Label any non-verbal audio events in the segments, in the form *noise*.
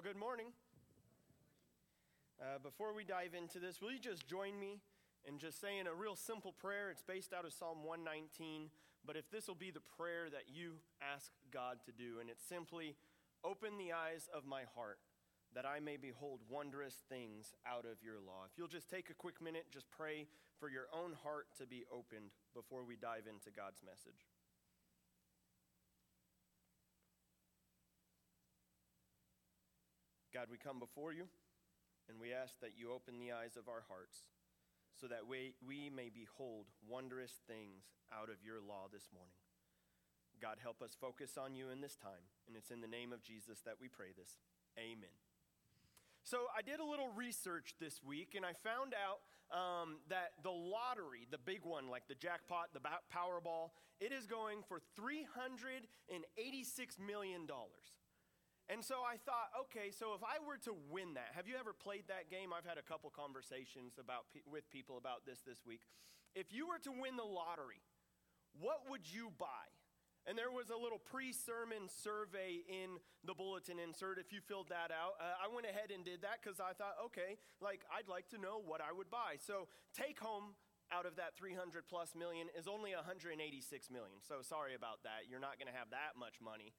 Well, good morning. Uh, before we dive into this, will you just join me in just saying a real simple prayer? It's based out of Psalm 119, but if this will be the prayer that you ask God to do, and it's simply open the eyes of my heart that I may behold wondrous things out of your law. If you'll just take a quick minute, just pray for your own heart to be opened before we dive into God's message. God, we come before you and we ask that you open the eyes of our hearts so that we, we may behold wondrous things out of your law this morning. God, help us focus on you in this time. And it's in the name of Jesus that we pray this. Amen. So, I did a little research this week and I found out um, that the lottery, the big one, like the jackpot, the Powerball, it is going for $386 million. And so I thought, okay, so if I were to win that, have you ever played that game? I've had a couple conversations about, with people about this this week. If you were to win the lottery, what would you buy? And there was a little pre sermon survey in the bulletin insert if you filled that out. Uh, I went ahead and did that because I thought, okay, like I'd like to know what I would buy. So take home out of that 300 plus million is only 186 million. So sorry about that. You're not going to have that much money.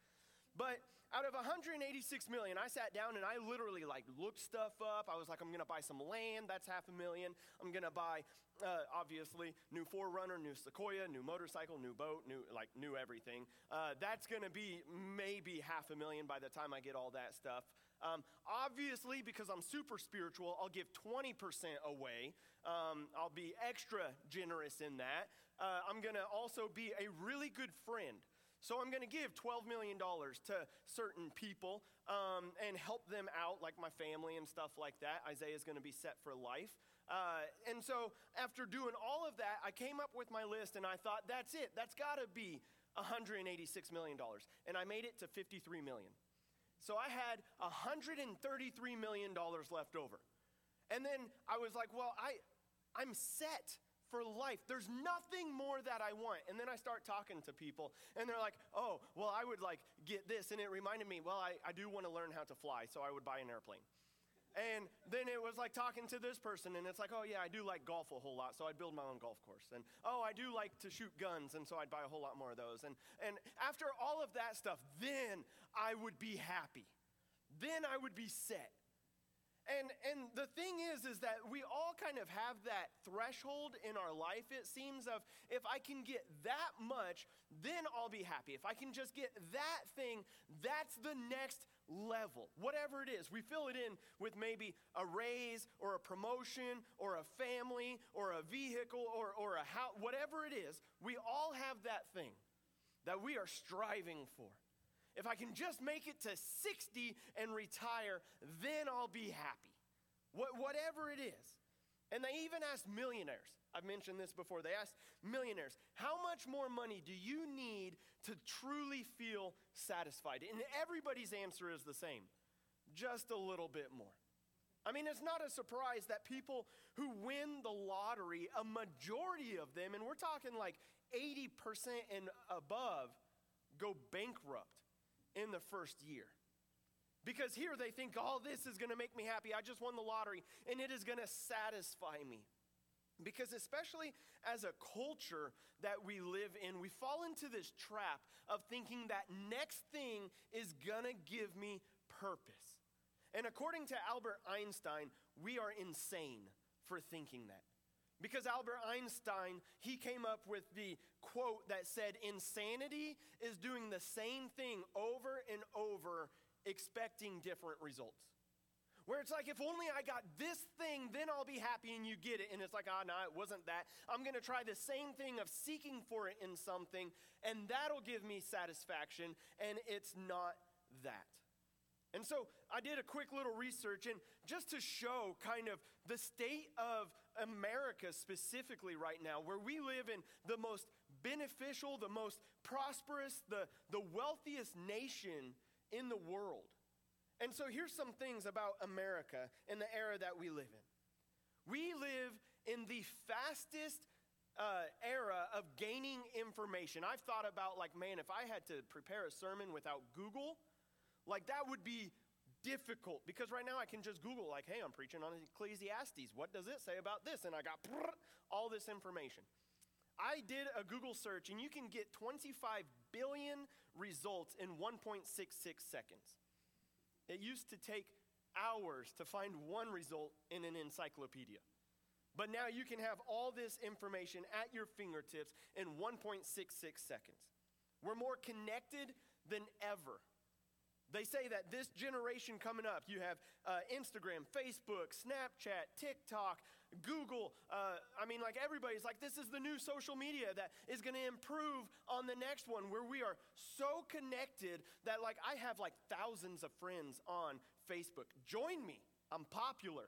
But out of 186 million, I sat down and I literally like looked stuff up. I was like, I'm gonna buy some land, that's half a million. I'm gonna buy, uh, obviously, new 4Runner, new Sequoia, new motorcycle, new boat, new like new everything. Uh, that's gonna be maybe half a million by the time I get all that stuff. Um, obviously, because I'm super spiritual, I'll give 20% away. Um, I'll be extra generous in that. Uh, I'm gonna also be a really good friend. So I'm going to give $12 million to certain people um, and help them out, like my family and stuff like that. Isaiah is going to be set for life. Uh, and so after doing all of that, I came up with my list and I thought, that's it. That's got to be $186 million. And I made it to 53 million. So I had $133 million left over. And then I was like, well, I, I'm set for life. There's nothing more that I want. And then I start talking to people, and they're like, oh, well, I would like get this. And it reminded me, well, I, I do want to learn how to fly, so I would buy an airplane. And then it was like talking to this person, and it's like, oh, yeah, I do like golf a whole lot, so I'd build my own golf course. And oh, I do like to shoot guns, and so I'd buy a whole lot more of those. And, and after all of that stuff, then I would be happy. Then I would be set. And, and the thing is, is that we all kind of have that threshold in our life, it seems, of if I can get that much, then I'll be happy. If I can just get that thing, that's the next level. Whatever it is, we fill it in with maybe a raise or a promotion or a family or a vehicle or, or a house, whatever it is, we all have that thing that we are striving for. If I can just make it to 60 and retire, then I'll be happy. What, whatever it is. And they even asked millionaires. I've mentioned this before. They asked millionaires, how much more money do you need to truly feel satisfied? And everybody's answer is the same just a little bit more. I mean, it's not a surprise that people who win the lottery, a majority of them, and we're talking like 80% and above, go bankrupt in the first year. Because here they think, oh, this is going to make me happy. I just won the lottery and it is going to satisfy me. Because, especially as a culture that we live in, we fall into this trap of thinking that next thing is going to give me purpose. And according to Albert Einstein, we are insane for thinking that. Because Albert Einstein, he came up with the quote that said, Insanity is doing the same thing over and over, expecting different results. Where it's like, if only I got this thing, then I'll be happy, and you get it. And it's like, ah, oh, no, it wasn't that. I'm going to try the same thing of seeking for it in something, and that'll give me satisfaction, and it's not that. And so I did a quick little research, and just to show kind of the state of America specifically right now, where we live in the most beneficial, the most prosperous, the, the wealthiest nation in the world. And so here's some things about America in the era that we live in. We live in the fastest uh, era of gaining information. I've thought about, like, man, if I had to prepare a sermon without Google, like that would be difficult because right now I can just Google, like, hey, I'm preaching on Ecclesiastes. What does it say about this? And I got *laughs* all this information. I did a Google search, and you can get 25 billion results in 1.66 seconds. It used to take hours to find one result in an encyclopedia. But now you can have all this information at your fingertips in 1.66 seconds. We're more connected than ever. They say that this generation coming up, you have uh, Instagram, Facebook, Snapchat, TikTok, Google. Uh, I mean, like everybody's like, this is the new social media that is going to improve on the next one, where we are so connected that, like, I have like thousands of friends on Facebook. Join me, I'm popular.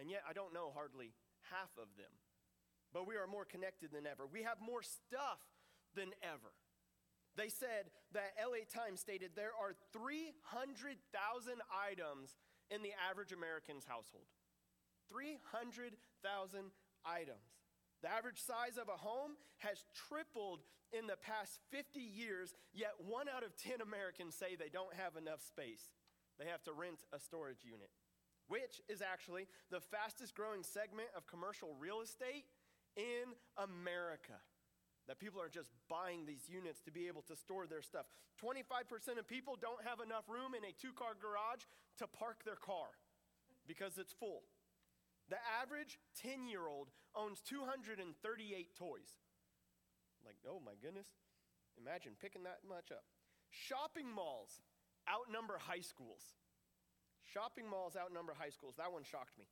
And yet, I don't know hardly half of them. But we are more connected than ever. We have more stuff than ever. They said that LA Times stated there are 300,000 items in the average American's household. 300,000 items. The average size of a home has tripled in the past 50 years, yet one out of 10 Americans say they don't have enough space. They have to rent a storage unit, which is actually the fastest growing segment of commercial real estate in America that people are just buying these units to be able to store their stuff. 25% of people don't have enough room in a two car garage to park their car because it's full. The average 10 year old owns 238 toys. Like, oh my goodness, imagine picking that much up. Shopping malls outnumber high schools. Shopping malls outnumber high schools. That one shocked me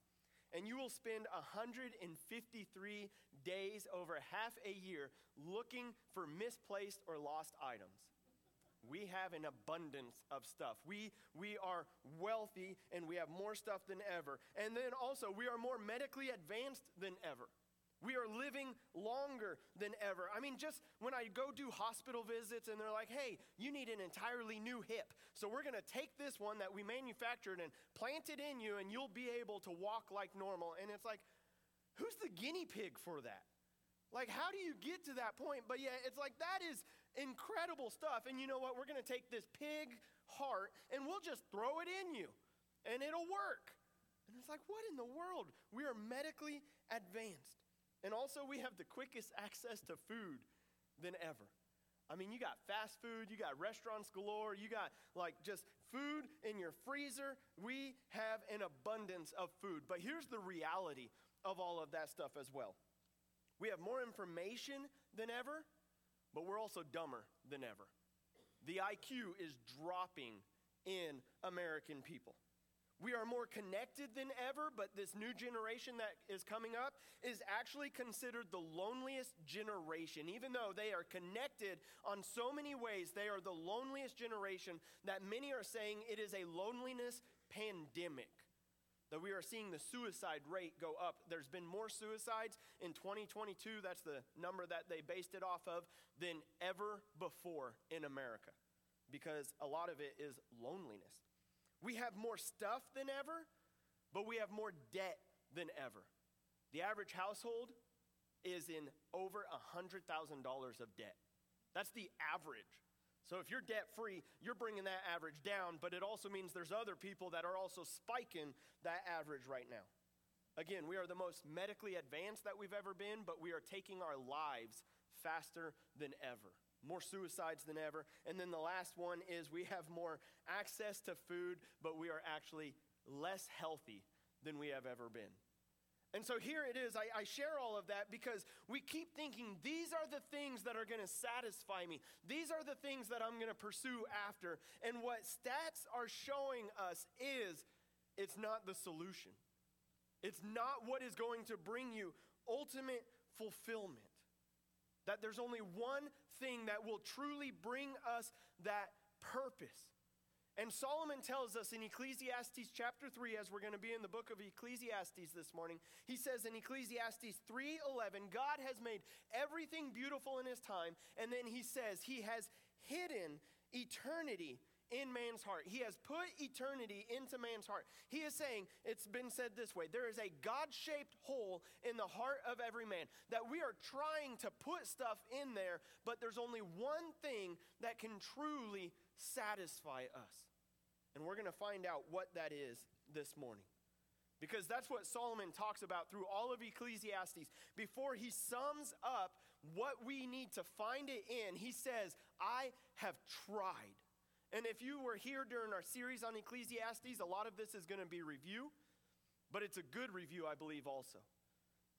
and you will spend 153 days over half a year looking for misplaced or lost items. We have an abundance of stuff. We, we are wealthy and we have more stuff than ever. And then also, we are more medically advanced than ever. We are living longer than ever. I mean, just when I go do hospital visits and they're like, hey, you need an entirely new hip. So we're going to take this one that we manufactured and plant it in you, and you'll be able to walk like normal. And it's like, who's the guinea pig for that? Like, how do you get to that point? But yeah, it's like, that is incredible stuff. And you know what? We're going to take this pig heart and we'll just throw it in you, and it'll work. And it's like, what in the world? We are medically advanced. And also, we have the quickest access to food than ever. I mean, you got fast food, you got restaurants galore, you got like just food in your freezer. We have an abundance of food. But here's the reality of all of that stuff as well we have more information than ever, but we're also dumber than ever. The IQ is dropping in American people. We are more connected than ever, but this new generation that is coming up is actually considered the loneliest generation. Even though they are connected on so many ways, they are the loneliest generation that many are saying it is a loneliness pandemic. That we are seeing the suicide rate go up. There's been more suicides in 2022, that's the number that they based it off of, than ever before in America because a lot of it is loneliness. We have more stuff than ever, but we have more debt than ever. The average household is in over $100,000 of debt. That's the average. So if you're debt free, you're bringing that average down, but it also means there's other people that are also spiking that average right now. Again, we are the most medically advanced that we've ever been, but we are taking our lives faster than ever more suicides than ever. And then the last one is we have more access to food, but we are actually less healthy than we have ever been. And so here it is. I, I, share all of that because we keep thinking these are the things that are going to satisfy me. These are the things that I'm going to pursue after. And what stats are showing us is it's not the solution, it's not what is going to bring you ultimate fulfillment. That there's only one thing that will truly bring us that purpose. And Solomon tells us in Ecclesiastes chapter 3 as we're going to be in the book of Ecclesiastes this morning. He says in Ecclesiastes 3:11, God has made everything beautiful in his time, and then he says he has hidden eternity in man's heart. He has put eternity into man's heart. He is saying, it's been said this way there is a God shaped hole in the heart of every man that we are trying to put stuff in there, but there's only one thing that can truly satisfy us. And we're going to find out what that is this morning. Because that's what Solomon talks about through all of Ecclesiastes. Before he sums up what we need to find it in, he says, I have tried. And if you were here during our series on Ecclesiastes, a lot of this is going to be review, but it's a good review, I believe, also.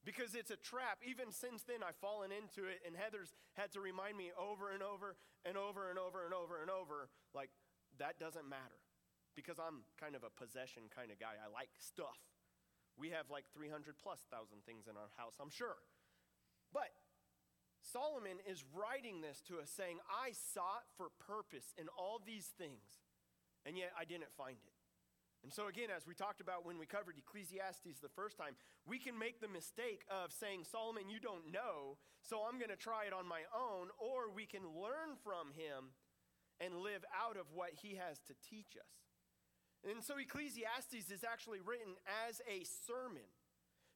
Because it's a trap. Even since then, I've fallen into it, and Heather's had to remind me over and over and over and over and over and over like, that doesn't matter. Because I'm kind of a possession kind of guy. I like stuff. We have like 300 plus thousand things in our house, I'm sure. But Solomon is writing this to us saying, I sought for purpose in all these things, and yet I didn't find it. And so, again, as we talked about when we covered Ecclesiastes the first time, we can make the mistake of saying, Solomon, you don't know, so I'm going to try it on my own, or we can learn from him and live out of what he has to teach us. And so Ecclesiastes is actually written as a sermon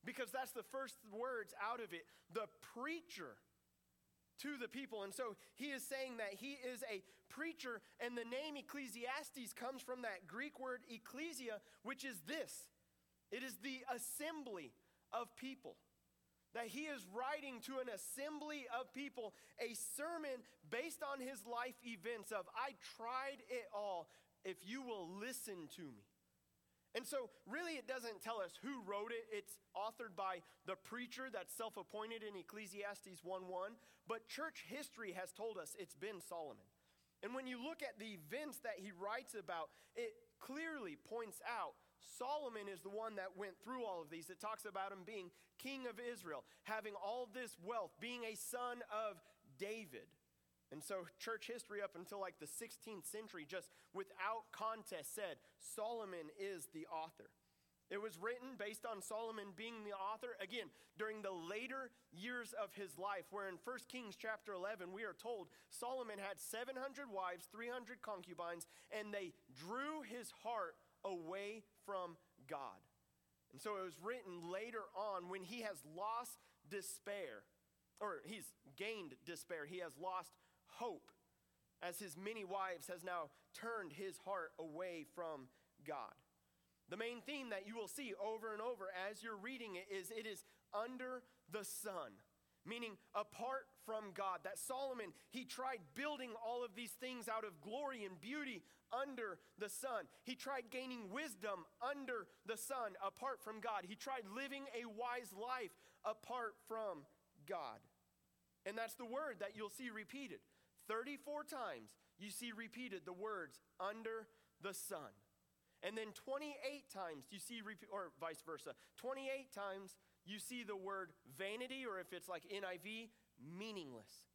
because that's the first words out of it. The preacher to the people. And so he is saying that he is a preacher, and the name Ecclesiastes comes from that Greek word ecclesia, which is this it is the assembly of people. That he is writing to an assembly of people a sermon based on his life events of I tried it all if you will listen to me. And so, really, it doesn't tell us who wrote it. It's authored by the preacher that's self appointed in Ecclesiastes 1 1. But church history has told us it's been Solomon. And when you look at the events that he writes about, it clearly points out Solomon is the one that went through all of these. It talks about him being king of Israel, having all this wealth, being a son of David. And so, church history up until like the 16th century, just without contest, said Solomon is the author. It was written based on Solomon being the author, again, during the later years of his life, where in 1 Kings chapter 11, we are told Solomon had 700 wives, 300 concubines, and they drew his heart away from God. And so it was written later on when he has lost despair, or he's gained despair, he has lost hope as his many wives has now turned his heart away from God. The main theme that you will see over and over as you're reading it is it is under the sun, meaning apart from God. That Solomon, he tried building all of these things out of glory and beauty under the sun. He tried gaining wisdom under the sun, apart from God. He tried living a wise life apart from God. And that's the word that you'll see repeated 34 times you see repeated the words under the sun. And then 28 times you see, or vice versa, 28 times you see the word vanity, or if it's like NIV, meaningless.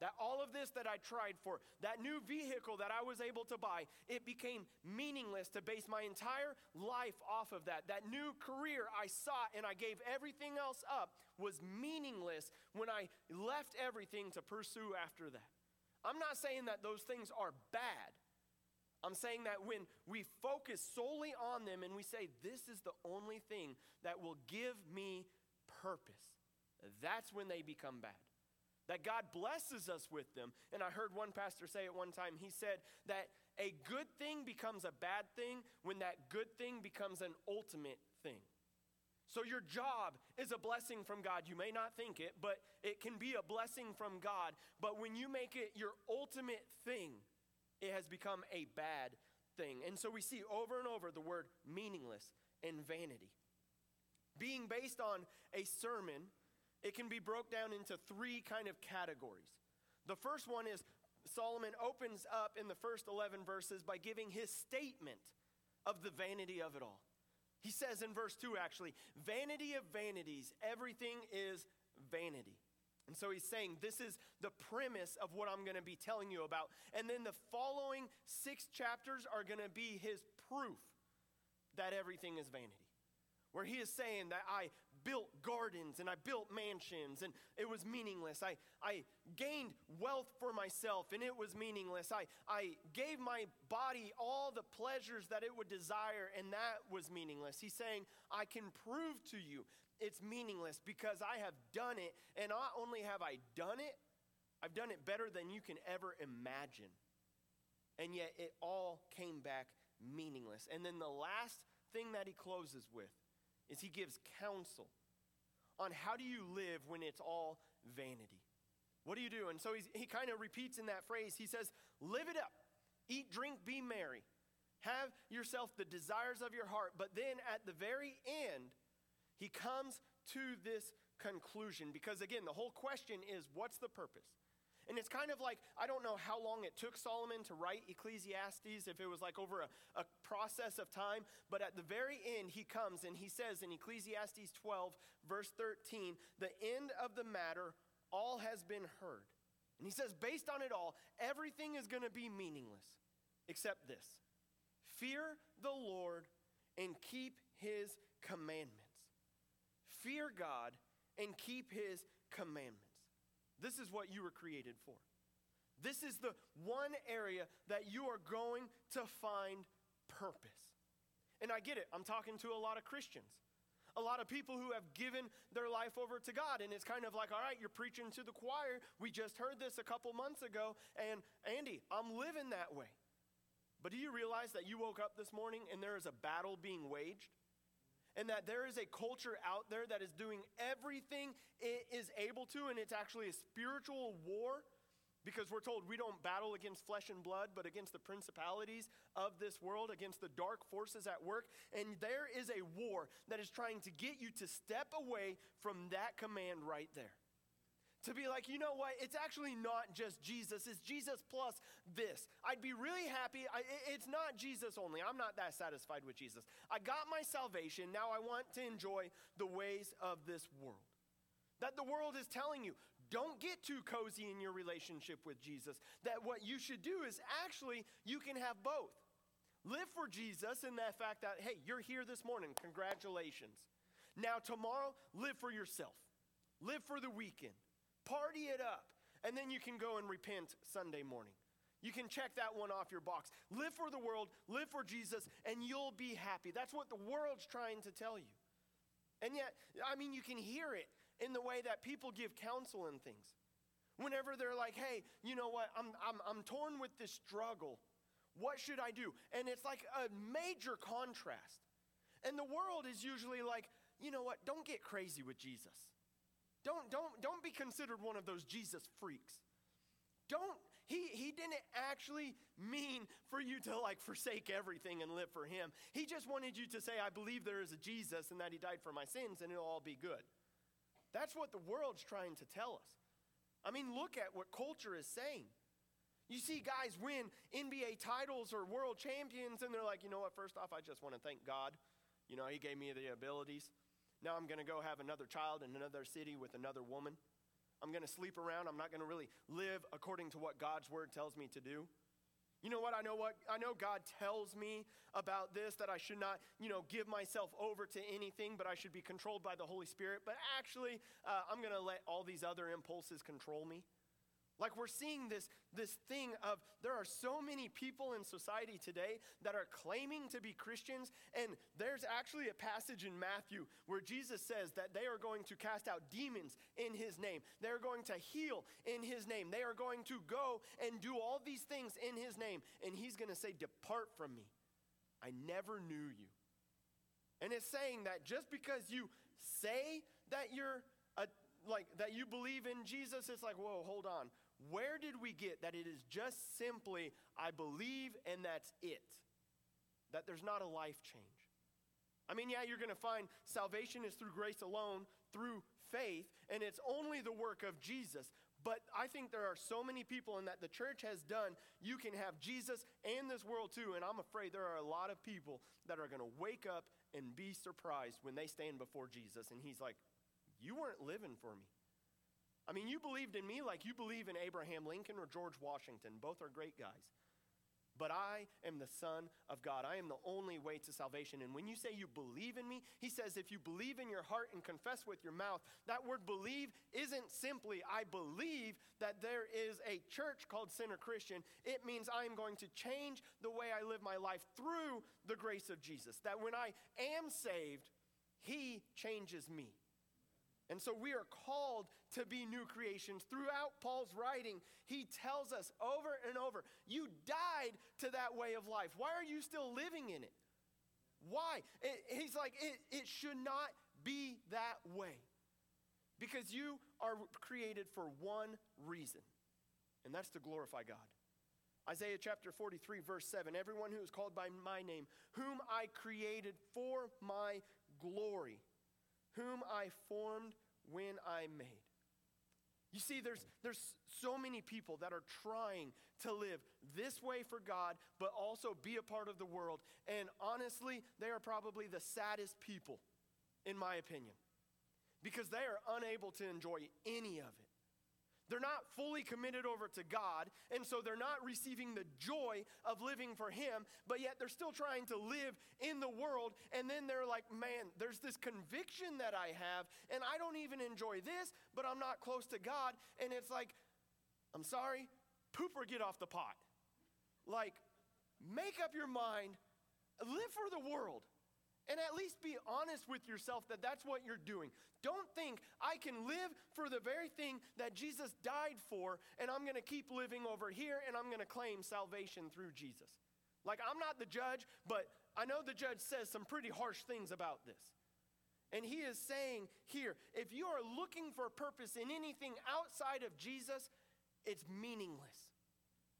That all of this that I tried for, that new vehicle that I was able to buy, it became meaningless to base my entire life off of that. That new career I sought and I gave everything else up was meaningless when I left everything to pursue after that. I'm not saying that those things are bad. I'm saying that when we focus solely on them and we say, this is the only thing that will give me purpose, that's when they become bad. That God blesses us with them. And I heard one pastor say at one time, he said that a good thing becomes a bad thing when that good thing becomes an ultimate thing. So, your job is a blessing from God. You may not think it, but it can be a blessing from God. But when you make it your ultimate thing, it has become a bad thing. And so we see over and over the word meaningless and vanity. Being based on a sermon, it can be broke down into three kind of categories. The first one is Solomon opens up in the first 11 verses by giving his statement of the vanity of it all. He says in verse 2 actually, vanity of vanities, everything is vanity. And so he's saying, This is the premise of what I'm going to be telling you about. And then the following six chapters are going to be his proof that everything is vanity. Where he is saying that I built gardens and I built mansions and it was meaningless. I, I gained wealth for myself and it was meaningless. I, I gave my body all the pleasures that it would desire and that was meaningless. He's saying, I can prove to you it's meaningless because I have done it. And not only have I done it, I've done it better than you can ever imagine. and yet it all came back meaningless. And then the last thing that he closes with is he gives counsel on how do you live when it's all vanity. What do you do? And so he kind of repeats in that phrase, he says, Live it up, eat, drink, be merry. Have yourself the desires of your heart. But then at the very end, he comes to this conclusion because, again, the whole question is what's the purpose? And it's kind of like, I don't know how long it took Solomon to write Ecclesiastes, if it was like over a, a process of time, but at the very end, he comes and he says in Ecclesiastes 12, verse 13, the end of the matter, all has been heard. And he says, based on it all, everything is going to be meaningless except this fear the Lord and keep his commandments. Fear God and keep his commandments. This is what you were created for. This is the one area that you are going to find purpose. And I get it, I'm talking to a lot of Christians, a lot of people who have given their life over to God. And it's kind of like, all right, you're preaching to the choir. We just heard this a couple months ago. And Andy, I'm living that way. But do you realize that you woke up this morning and there is a battle being waged? And that there is a culture out there that is doing everything it is able to, and it's actually a spiritual war because we're told we don't battle against flesh and blood, but against the principalities of this world, against the dark forces at work. And there is a war that is trying to get you to step away from that command right there to be like, you know what? It's actually not just Jesus, it's Jesus plus this. I'd be really happy. I, it's not Jesus only. I'm not that satisfied with Jesus. I got my salvation. Now I want to enjoy the ways of this world. That the world is telling you, don't get too cozy in your relationship with Jesus. That what you should do is actually, you can have both. Live for Jesus in that fact that, hey, you're here this morning. Congratulations. Now, tomorrow, live for yourself. Live for the weekend Party it up. And then you can go and repent Sunday morning. You can check that one off your box. Live for the world, live for Jesus, and you'll be happy. That's what the world's trying to tell you. And yet, I mean, you can hear it in the way that people give counsel and things. Whenever they're like, hey, you know what, I'm, I'm, I'm torn with this struggle. What should I do? And it's like a major contrast. And the world is usually like, you know what, don't get crazy with Jesus. Don't, don't, don't be considered one of those Jesus freaks. Don't, he, he didn't actually mean for you to like forsake everything and live for him. He just wanted you to say, I believe there is a Jesus and that he died for my sins and it'll all be good. That's what the world's trying to tell us. I mean, look at what culture is saying. You see guys win NBA titles or world champions, and they're like, you know what, first off, I just want to thank God. You know, He gave me the abilities. Now I'm going to go have another child in another city with another woman. I'm going to sleep around. I'm not going to really live according to what God's word tells me to do. You know what? I know what I know God tells me about this that I should not, you know, give myself over to anything, but I should be controlled by the Holy Spirit. But actually, uh, I'm going to let all these other impulses control me. Like we're seeing this, this thing of there are so many people in society today that are claiming to be Christians, and there's actually a passage in Matthew where Jesus says that they are going to cast out demons in his name. They're going to heal in his name. They are going to go and do all these things in his name. And he's going to say, Depart from me. I never knew you. And it's saying that just because you say that you're a, like that you believe in Jesus, it's like, whoa, hold on. Where did we get that it is just simply, I believe and that's it? That there's not a life change. I mean, yeah, you're going to find salvation is through grace alone, through faith, and it's only the work of Jesus. But I think there are so many people in that the church has done, you can have Jesus and this world too. And I'm afraid there are a lot of people that are going to wake up and be surprised when they stand before Jesus. And he's like, You weren't living for me. I mean, you believed in me like you believe in Abraham Lincoln or George Washington. Both are great guys. But I am the Son of God. I am the only way to salvation. And when you say you believe in me, he says, if you believe in your heart and confess with your mouth, that word believe isn't simply, I believe that there is a church called Center Christian. It means I am going to change the way I live my life through the grace of Jesus. That when I am saved, he changes me. And so we are called to be new creations. Throughout Paul's writing, he tells us over and over you died to that way of life. Why are you still living in it? Why? It, he's like, it, it should not be that way. Because you are created for one reason, and that's to glorify God. Isaiah chapter 43, verse 7 Everyone who is called by my name, whom I created for my glory whom I formed when I made. You see, there's, there's so many people that are trying to live this way for God, but also be a part of the world. And honestly, they are probably the saddest people, in my opinion, because they are unable to enjoy any of it. They're not fully committed over to God, and so they're not receiving the joy of living for Him, but yet they're still trying to live in the world. And then they're like, man, there's this conviction that I have, and I don't even enjoy this, but I'm not close to God. And it's like, I'm sorry, poop or get off the pot. Like, make up your mind, live for the world. And at least be honest with yourself that that's what you're doing. Don't think I can live for the very thing that Jesus died for, and I'm gonna keep living over here and I'm gonna claim salvation through Jesus. Like, I'm not the judge, but I know the judge says some pretty harsh things about this. And he is saying here if you are looking for purpose in anything outside of Jesus, it's meaningless.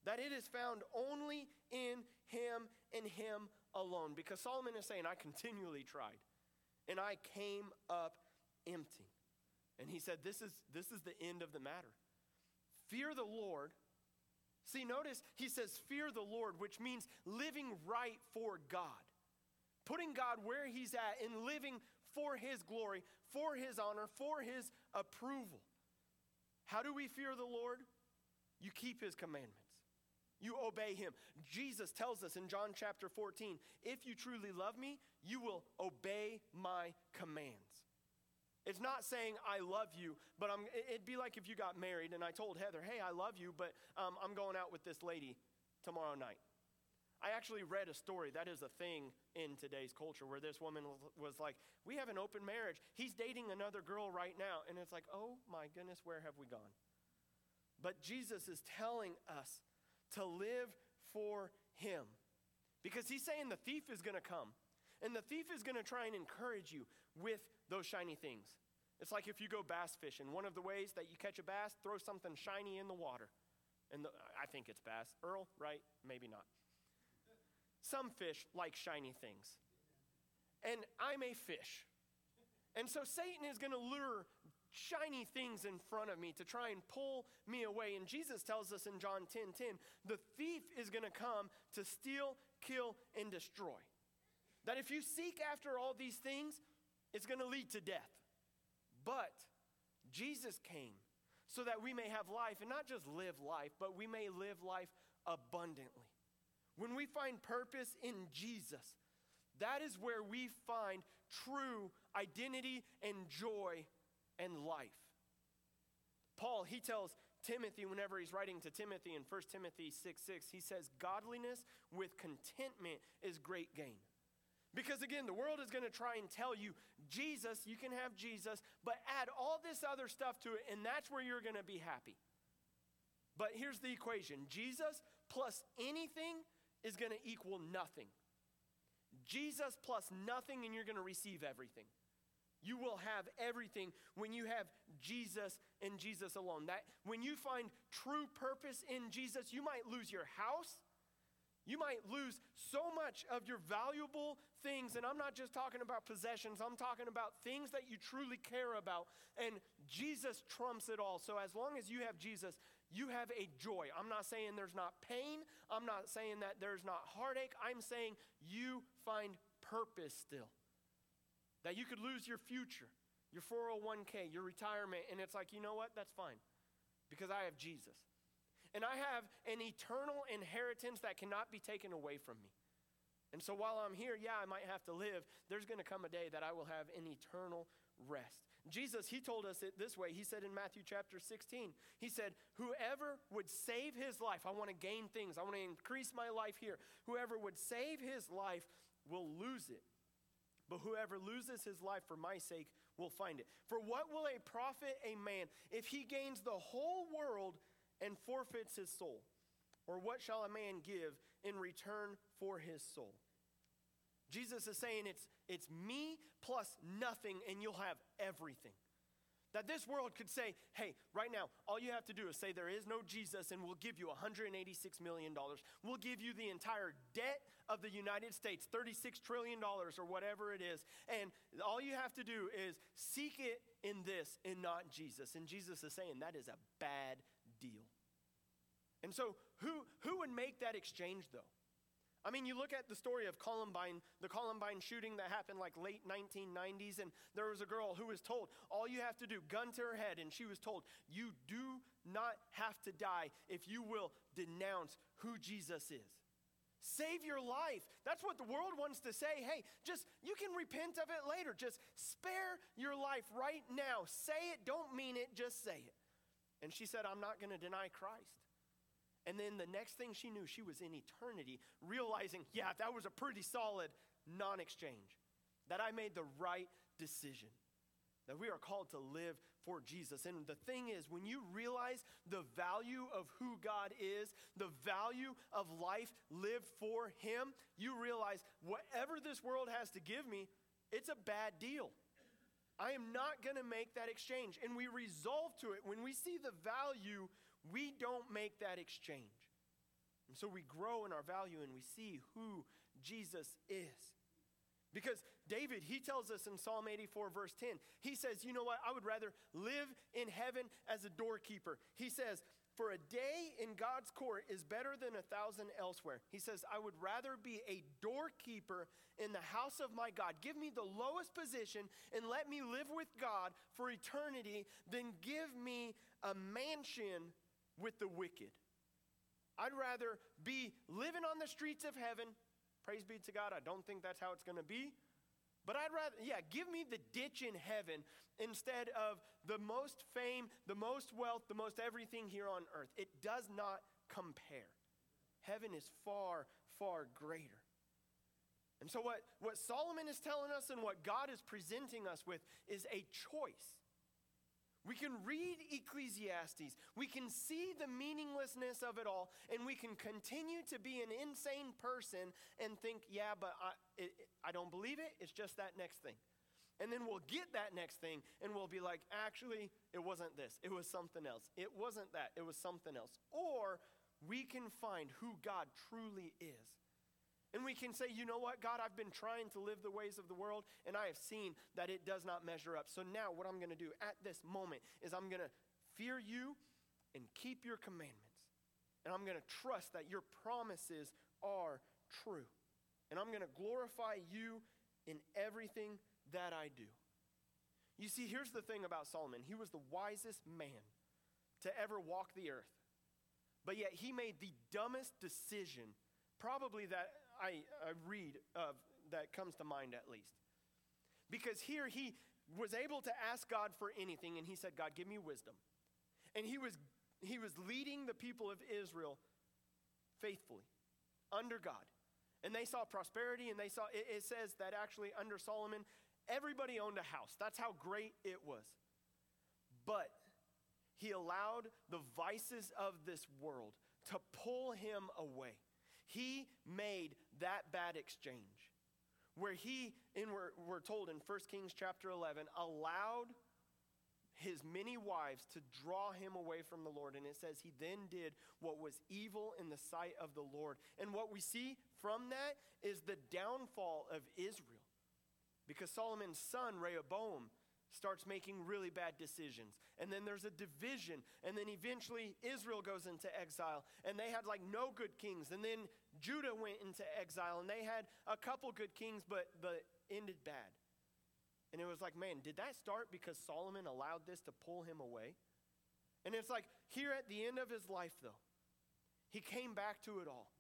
That it is found only in him and him alone. Because Solomon is saying, I continually tried and I came up empty. And he said, This is, this is the end of the matter. Fear the Lord. See, notice he says, Fear the Lord, which means living right for God, putting God where he's at and living for his glory, for his honor, for his approval. How do we fear the Lord? You keep his commandments. You obey him. Jesus tells us in John chapter 14 if you truly love me, you will obey my commands. It's not saying I love you, but I'm, it'd be like if you got married and I told Heather, hey, I love you, but um, I'm going out with this lady tomorrow night. I actually read a story. That is a thing in today's culture where this woman was like, We have an open marriage. He's dating another girl right now. And it's like, Oh my goodness, where have we gone? But Jesus is telling us to live for him. Because he's saying the thief is going to come. And the thief is going to try and encourage you with those shiny things. It's like if you go bass fishing. One of the ways that you catch a bass, throw something shiny in the water. And the, I think it's bass. Earl, right? Maybe not. Some fish like shiny things. And I'm a fish. And so Satan is going to lure shiny things in front of me to try and pull me away. And Jesus tells us in John 10 10, the thief is going to come to steal, kill, and destroy. That if you seek after all these things, it's going to lead to death. But Jesus came so that we may have life, and not just live life, but we may live life abundantly. When we find purpose in Jesus, that is where we find true identity and joy and life. Paul, he tells Timothy, whenever he's writing to Timothy in 1 Timothy 6 6, he says, Godliness with contentment is great gain. Because again, the world is going to try and tell you, Jesus, you can have Jesus, but add all this other stuff to it, and that's where you're going to be happy. But here's the equation Jesus plus anything is going to equal nothing. Jesus plus nothing, and you're going to receive everything. You will have everything when you have Jesus and Jesus alone. That when you find true purpose in Jesus, you might lose your house. You might lose so much of your valuable things. And I'm not just talking about possessions, I'm talking about things that you truly care about. And Jesus trumps it all. So as long as you have Jesus, you have a joy. I'm not saying there's not pain, I'm not saying that there's not heartache. I'm saying you find purpose still. That you could lose your future, your 401k, your retirement, and it's like, you know what? That's fine because I have Jesus. And I have an eternal inheritance that cannot be taken away from me. And so while I'm here, yeah, I might have to live. There's going to come a day that I will have an eternal rest. Jesus, he told us it this way. He said in Matthew chapter 16, he said, Whoever would save his life, I want to gain things, I want to increase my life here. Whoever would save his life will lose it. But whoever loses his life for my sake will find it. For what will a profit a man if he gains the whole world and forfeits his soul? Or what shall a man give in return for his soul? Jesus is saying it's, it's me plus nothing, and you'll have everything. That this world could say, hey, right now, all you have to do is say there is no Jesus, and we'll give you $186 million. We'll give you the entire debt of the United States, $36 trillion or whatever it is. And all you have to do is seek it in this and not Jesus. And Jesus is saying that is a bad deal. And so, who, who would make that exchange, though? I mean, you look at the story of Columbine, the Columbine shooting that happened like late 1990s, and there was a girl who was told, all you have to do, gun to her head, and she was told, you do not have to die if you will denounce who Jesus is. Save your life. That's what the world wants to say. Hey, just, you can repent of it later. Just spare your life right now. Say it, don't mean it, just say it. And she said, I'm not going to deny Christ. And then the next thing she knew, she was in eternity, realizing, yeah, that was a pretty solid non exchange, that I made the right decision, that we are called to live for Jesus. And the thing is, when you realize the value of who God is, the value of life lived for Him, you realize whatever this world has to give me, it's a bad deal. I am not going to make that exchange. And we resolve to it when we see the value we don't make that exchange. And so we grow in our value and we see who Jesus is. Because David, he tells us in Psalm 84, verse 10, he says, You know what? I would rather live in heaven as a doorkeeper. He says, For a day in God's court is better than a thousand elsewhere. He says, I would rather be a doorkeeper in the house of my God. Give me the lowest position and let me live with God for eternity than give me a mansion with the wicked. I'd rather be living on the streets of heaven. Praise be to God. I don't think that's how it's going to be. But I'd rather, yeah, give me the ditch in heaven instead of the most fame, the most wealth, the most everything here on earth. It does not compare. Heaven is far, far greater. And so, what, what Solomon is telling us and what God is presenting us with is a choice. We can read Ecclesiastes. We can see the meaninglessness of it all, and we can continue to be an insane person and think, yeah, but I, it, I don't believe it. It's just that next thing. And then we'll get that next thing, and we'll be like, actually, it wasn't this. It was something else. It wasn't that. It was something else. Or we can find who God truly is and we can say, you know what, God, I've been trying to live the ways of the world, and I have seen that it does not measure up. So now, what I'm going to do at this moment is I'm going to fear you and keep your commandments. And I'm going to trust that your promises are true. And I'm going to glorify you in everything that I do. You see, here's the thing about Solomon he was the wisest man to ever walk the earth. But yet, he made the dumbest decision, probably that I, I read of that comes to mind at least. Because here he was able to ask God for anything, and he said, God, give me wisdom. And he was, he was leading the people of Israel faithfully under God. And they saw prosperity, and they saw, it, it says that actually under Solomon, everybody owned a house. That's how great it was. But he allowed the vices of this world to pull him away. He made that bad exchange where he, and we're, we're told in 1 Kings chapter 11, allowed his many wives to draw him away from the Lord. And it says he then did what was evil in the sight of the Lord. And what we see from that is the downfall of Israel. Because Solomon's son, Rehoboam, starts making really bad decisions. And then there's a division. And then eventually Israel goes into exile. And they had like no good kings. And then Judah went into exile. And they had a couple good kings, but, but ended bad. And it was like, man, did that start because Solomon allowed this to pull him away? And it's like, here at the end of his life, though, he came back to it all.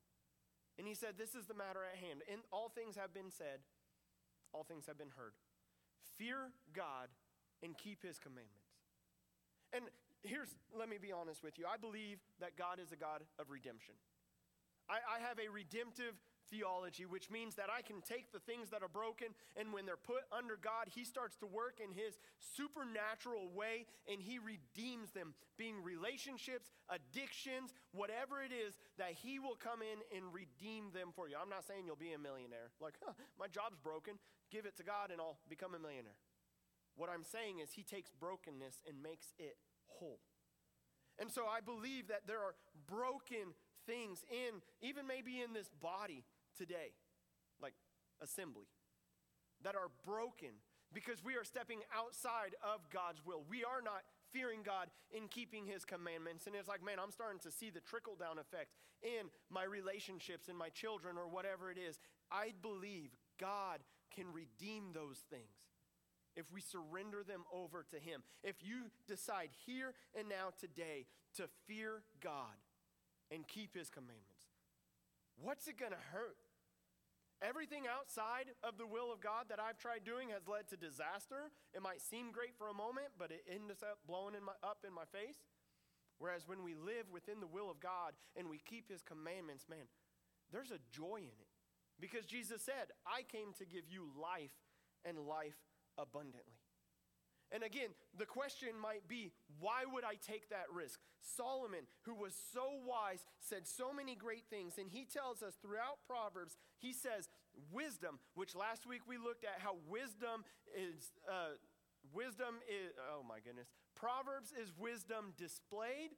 And he said, This is the matter at hand. And all things have been said, all things have been heard. Fear God and keep his commandments. And here's, let me be honest with you. I believe that God is a God of redemption. I, I have a redemptive theology, which means that I can take the things that are broken and when they're put under God, He starts to work in His supernatural way and He redeems them, being relationships, addictions, whatever it is, that He will come in and redeem them for you. I'm not saying you'll be a millionaire. Like, huh, my job's broken, give it to God and I'll become a millionaire. What I'm saying is, He takes brokenness and makes it whole. And so I believe that there are broken things in, even maybe in this body today, like assembly, that are broken because we are stepping outside of God's will. We are not fearing God in keeping his commandments. And it's like, man, I'm starting to see the trickle down effect in my relationships, in my children, or whatever it is. I believe God can redeem those things if we surrender them over to Him, if you decide here and now today to fear God and keep His commandments, what's it going to hurt? Everything outside of the will of God that I've tried doing has led to disaster. It might seem great for a moment, but it ends up blowing in my, up in my face. Whereas when we live within the will of God and we keep His commandments, man, there's a joy in it. Because Jesus said, I came to give you life and life abundantly. And again, the question might be why would I take that risk? Solomon, who was so wise, said so many great things. And he tells us throughout Proverbs, he says, wisdom, which last week we looked at how wisdom is. Uh, wisdom is, oh my goodness. Proverbs is wisdom displayed,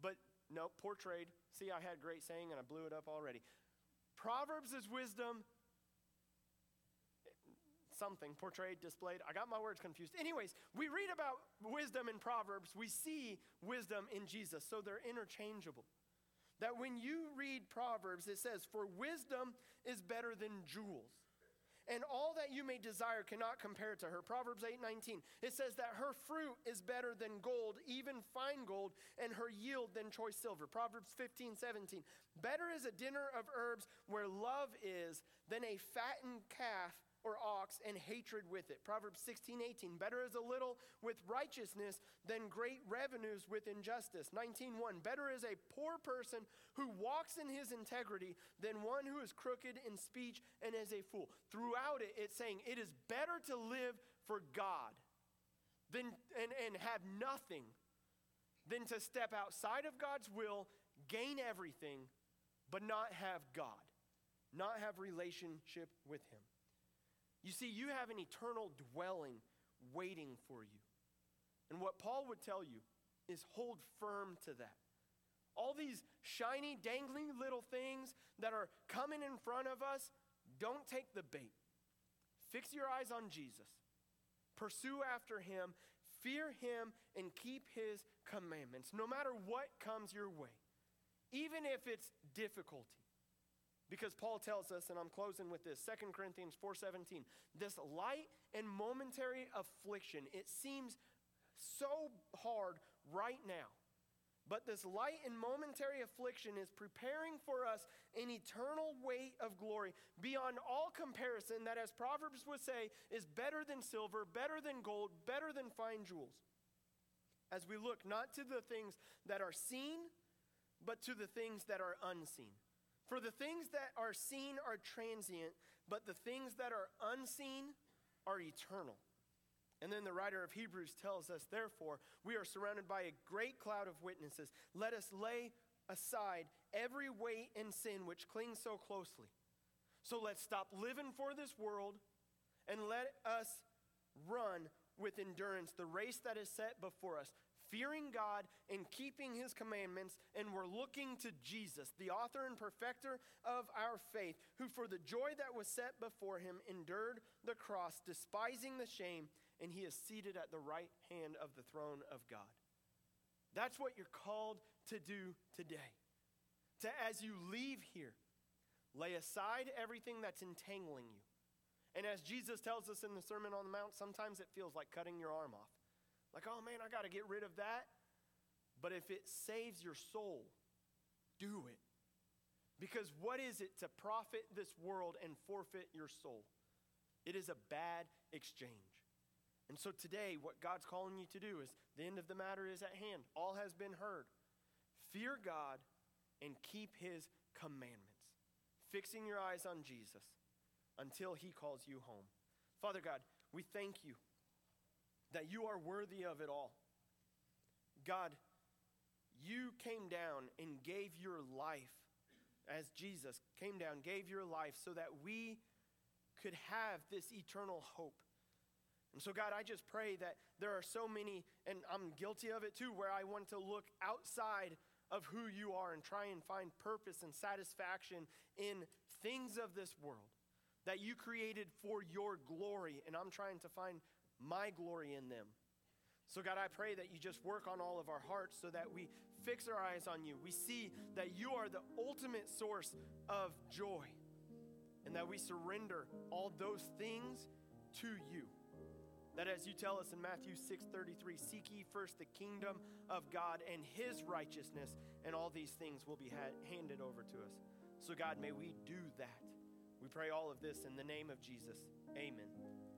but no, portrayed. See, I had great saying and I blew it up already. Proverbs is wisdom something portrayed, displayed. I got my words confused. Anyways, we read about wisdom in Proverbs, we see wisdom in Jesus, so they're interchangeable. That when you read Proverbs, it says, For wisdom is better than jewels. And all that you may desire cannot compare to her. Proverbs 8 19. It says that her fruit is better than gold, even fine gold, and her yield than choice silver. Proverbs 15 17. Better is a dinner of herbs where love is than a fattened calf or ox and hatred with it. Proverbs 16, 18. Better is a little with righteousness than great revenues with injustice. 19, 1. Better is a poor person who walks in his integrity than one who is crooked in speech and is a fool. Throughout it, it's saying it is better to live for God than, and, and have nothing than to step outside of God's will, gain everything, but not have God, not have relationship with Him. You see, you have an eternal dwelling waiting for you. And what Paul would tell you is hold firm to that. All these shiny, dangling little things that are coming in front of us, don't take the bait. Fix your eyes on Jesus. Pursue after him, fear him, and keep his commandments, no matter what comes your way, even if it's difficulty. Because Paul tells us, and I'm closing with this, 2 Corinthians 4:17, this light and momentary affliction, it seems so hard right now. But this light and momentary affliction is preparing for us an eternal weight of glory beyond all comparison that, as Proverbs would say, is better than silver, better than gold, better than fine jewels. As we look not to the things that are seen, but to the things that are unseen. For the things that are seen are transient, but the things that are unseen are eternal. And then the writer of Hebrews tells us, therefore, we are surrounded by a great cloud of witnesses. Let us lay aside every weight and sin which clings so closely. So let's stop living for this world and let us run with endurance the race that is set before us, fearing God and keeping his commandments, and we're looking to Jesus, the author and perfecter of our faith, who for the joy that was set before him endured the cross, despising the shame, and he is seated at the right hand of the throne of God. That's what you're called to do today. To, as you leave here, lay aside everything that's entangling you. And as Jesus tells us in the Sermon on the Mount, sometimes it feels like cutting your arm off. Like, oh man, I got to get rid of that. But if it saves your soul, do it. Because what is it to profit this world and forfeit your soul? It is a bad exchange. And so today, what God's calling you to do is the end of the matter is at hand. All has been heard. Fear God and keep his commandments. fixing your eyes on Jesus until he calls you home. Father God, we thank you that you are worthy of it all. God, you came down and gave your life as Jesus came down, gave your life so that we could have this eternal hope. And so, God, I just pray that there are so many, and I'm guilty of it too, where I want to look outside of who you are and try and find purpose and satisfaction in things of this world that you created for your glory, and I'm trying to find my glory in them. So, God, I pray that you just work on all of our hearts so that we fix our eyes on you. We see that you are the ultimate source of joy, and that we surrender all those things to you. That as you tell us in Matthew 6:33, seek ye first the kingdom of God and his righteousness, and all these things will be handed over to us. So God, may we do that. We pray all of this in the name of Jesus. Amen.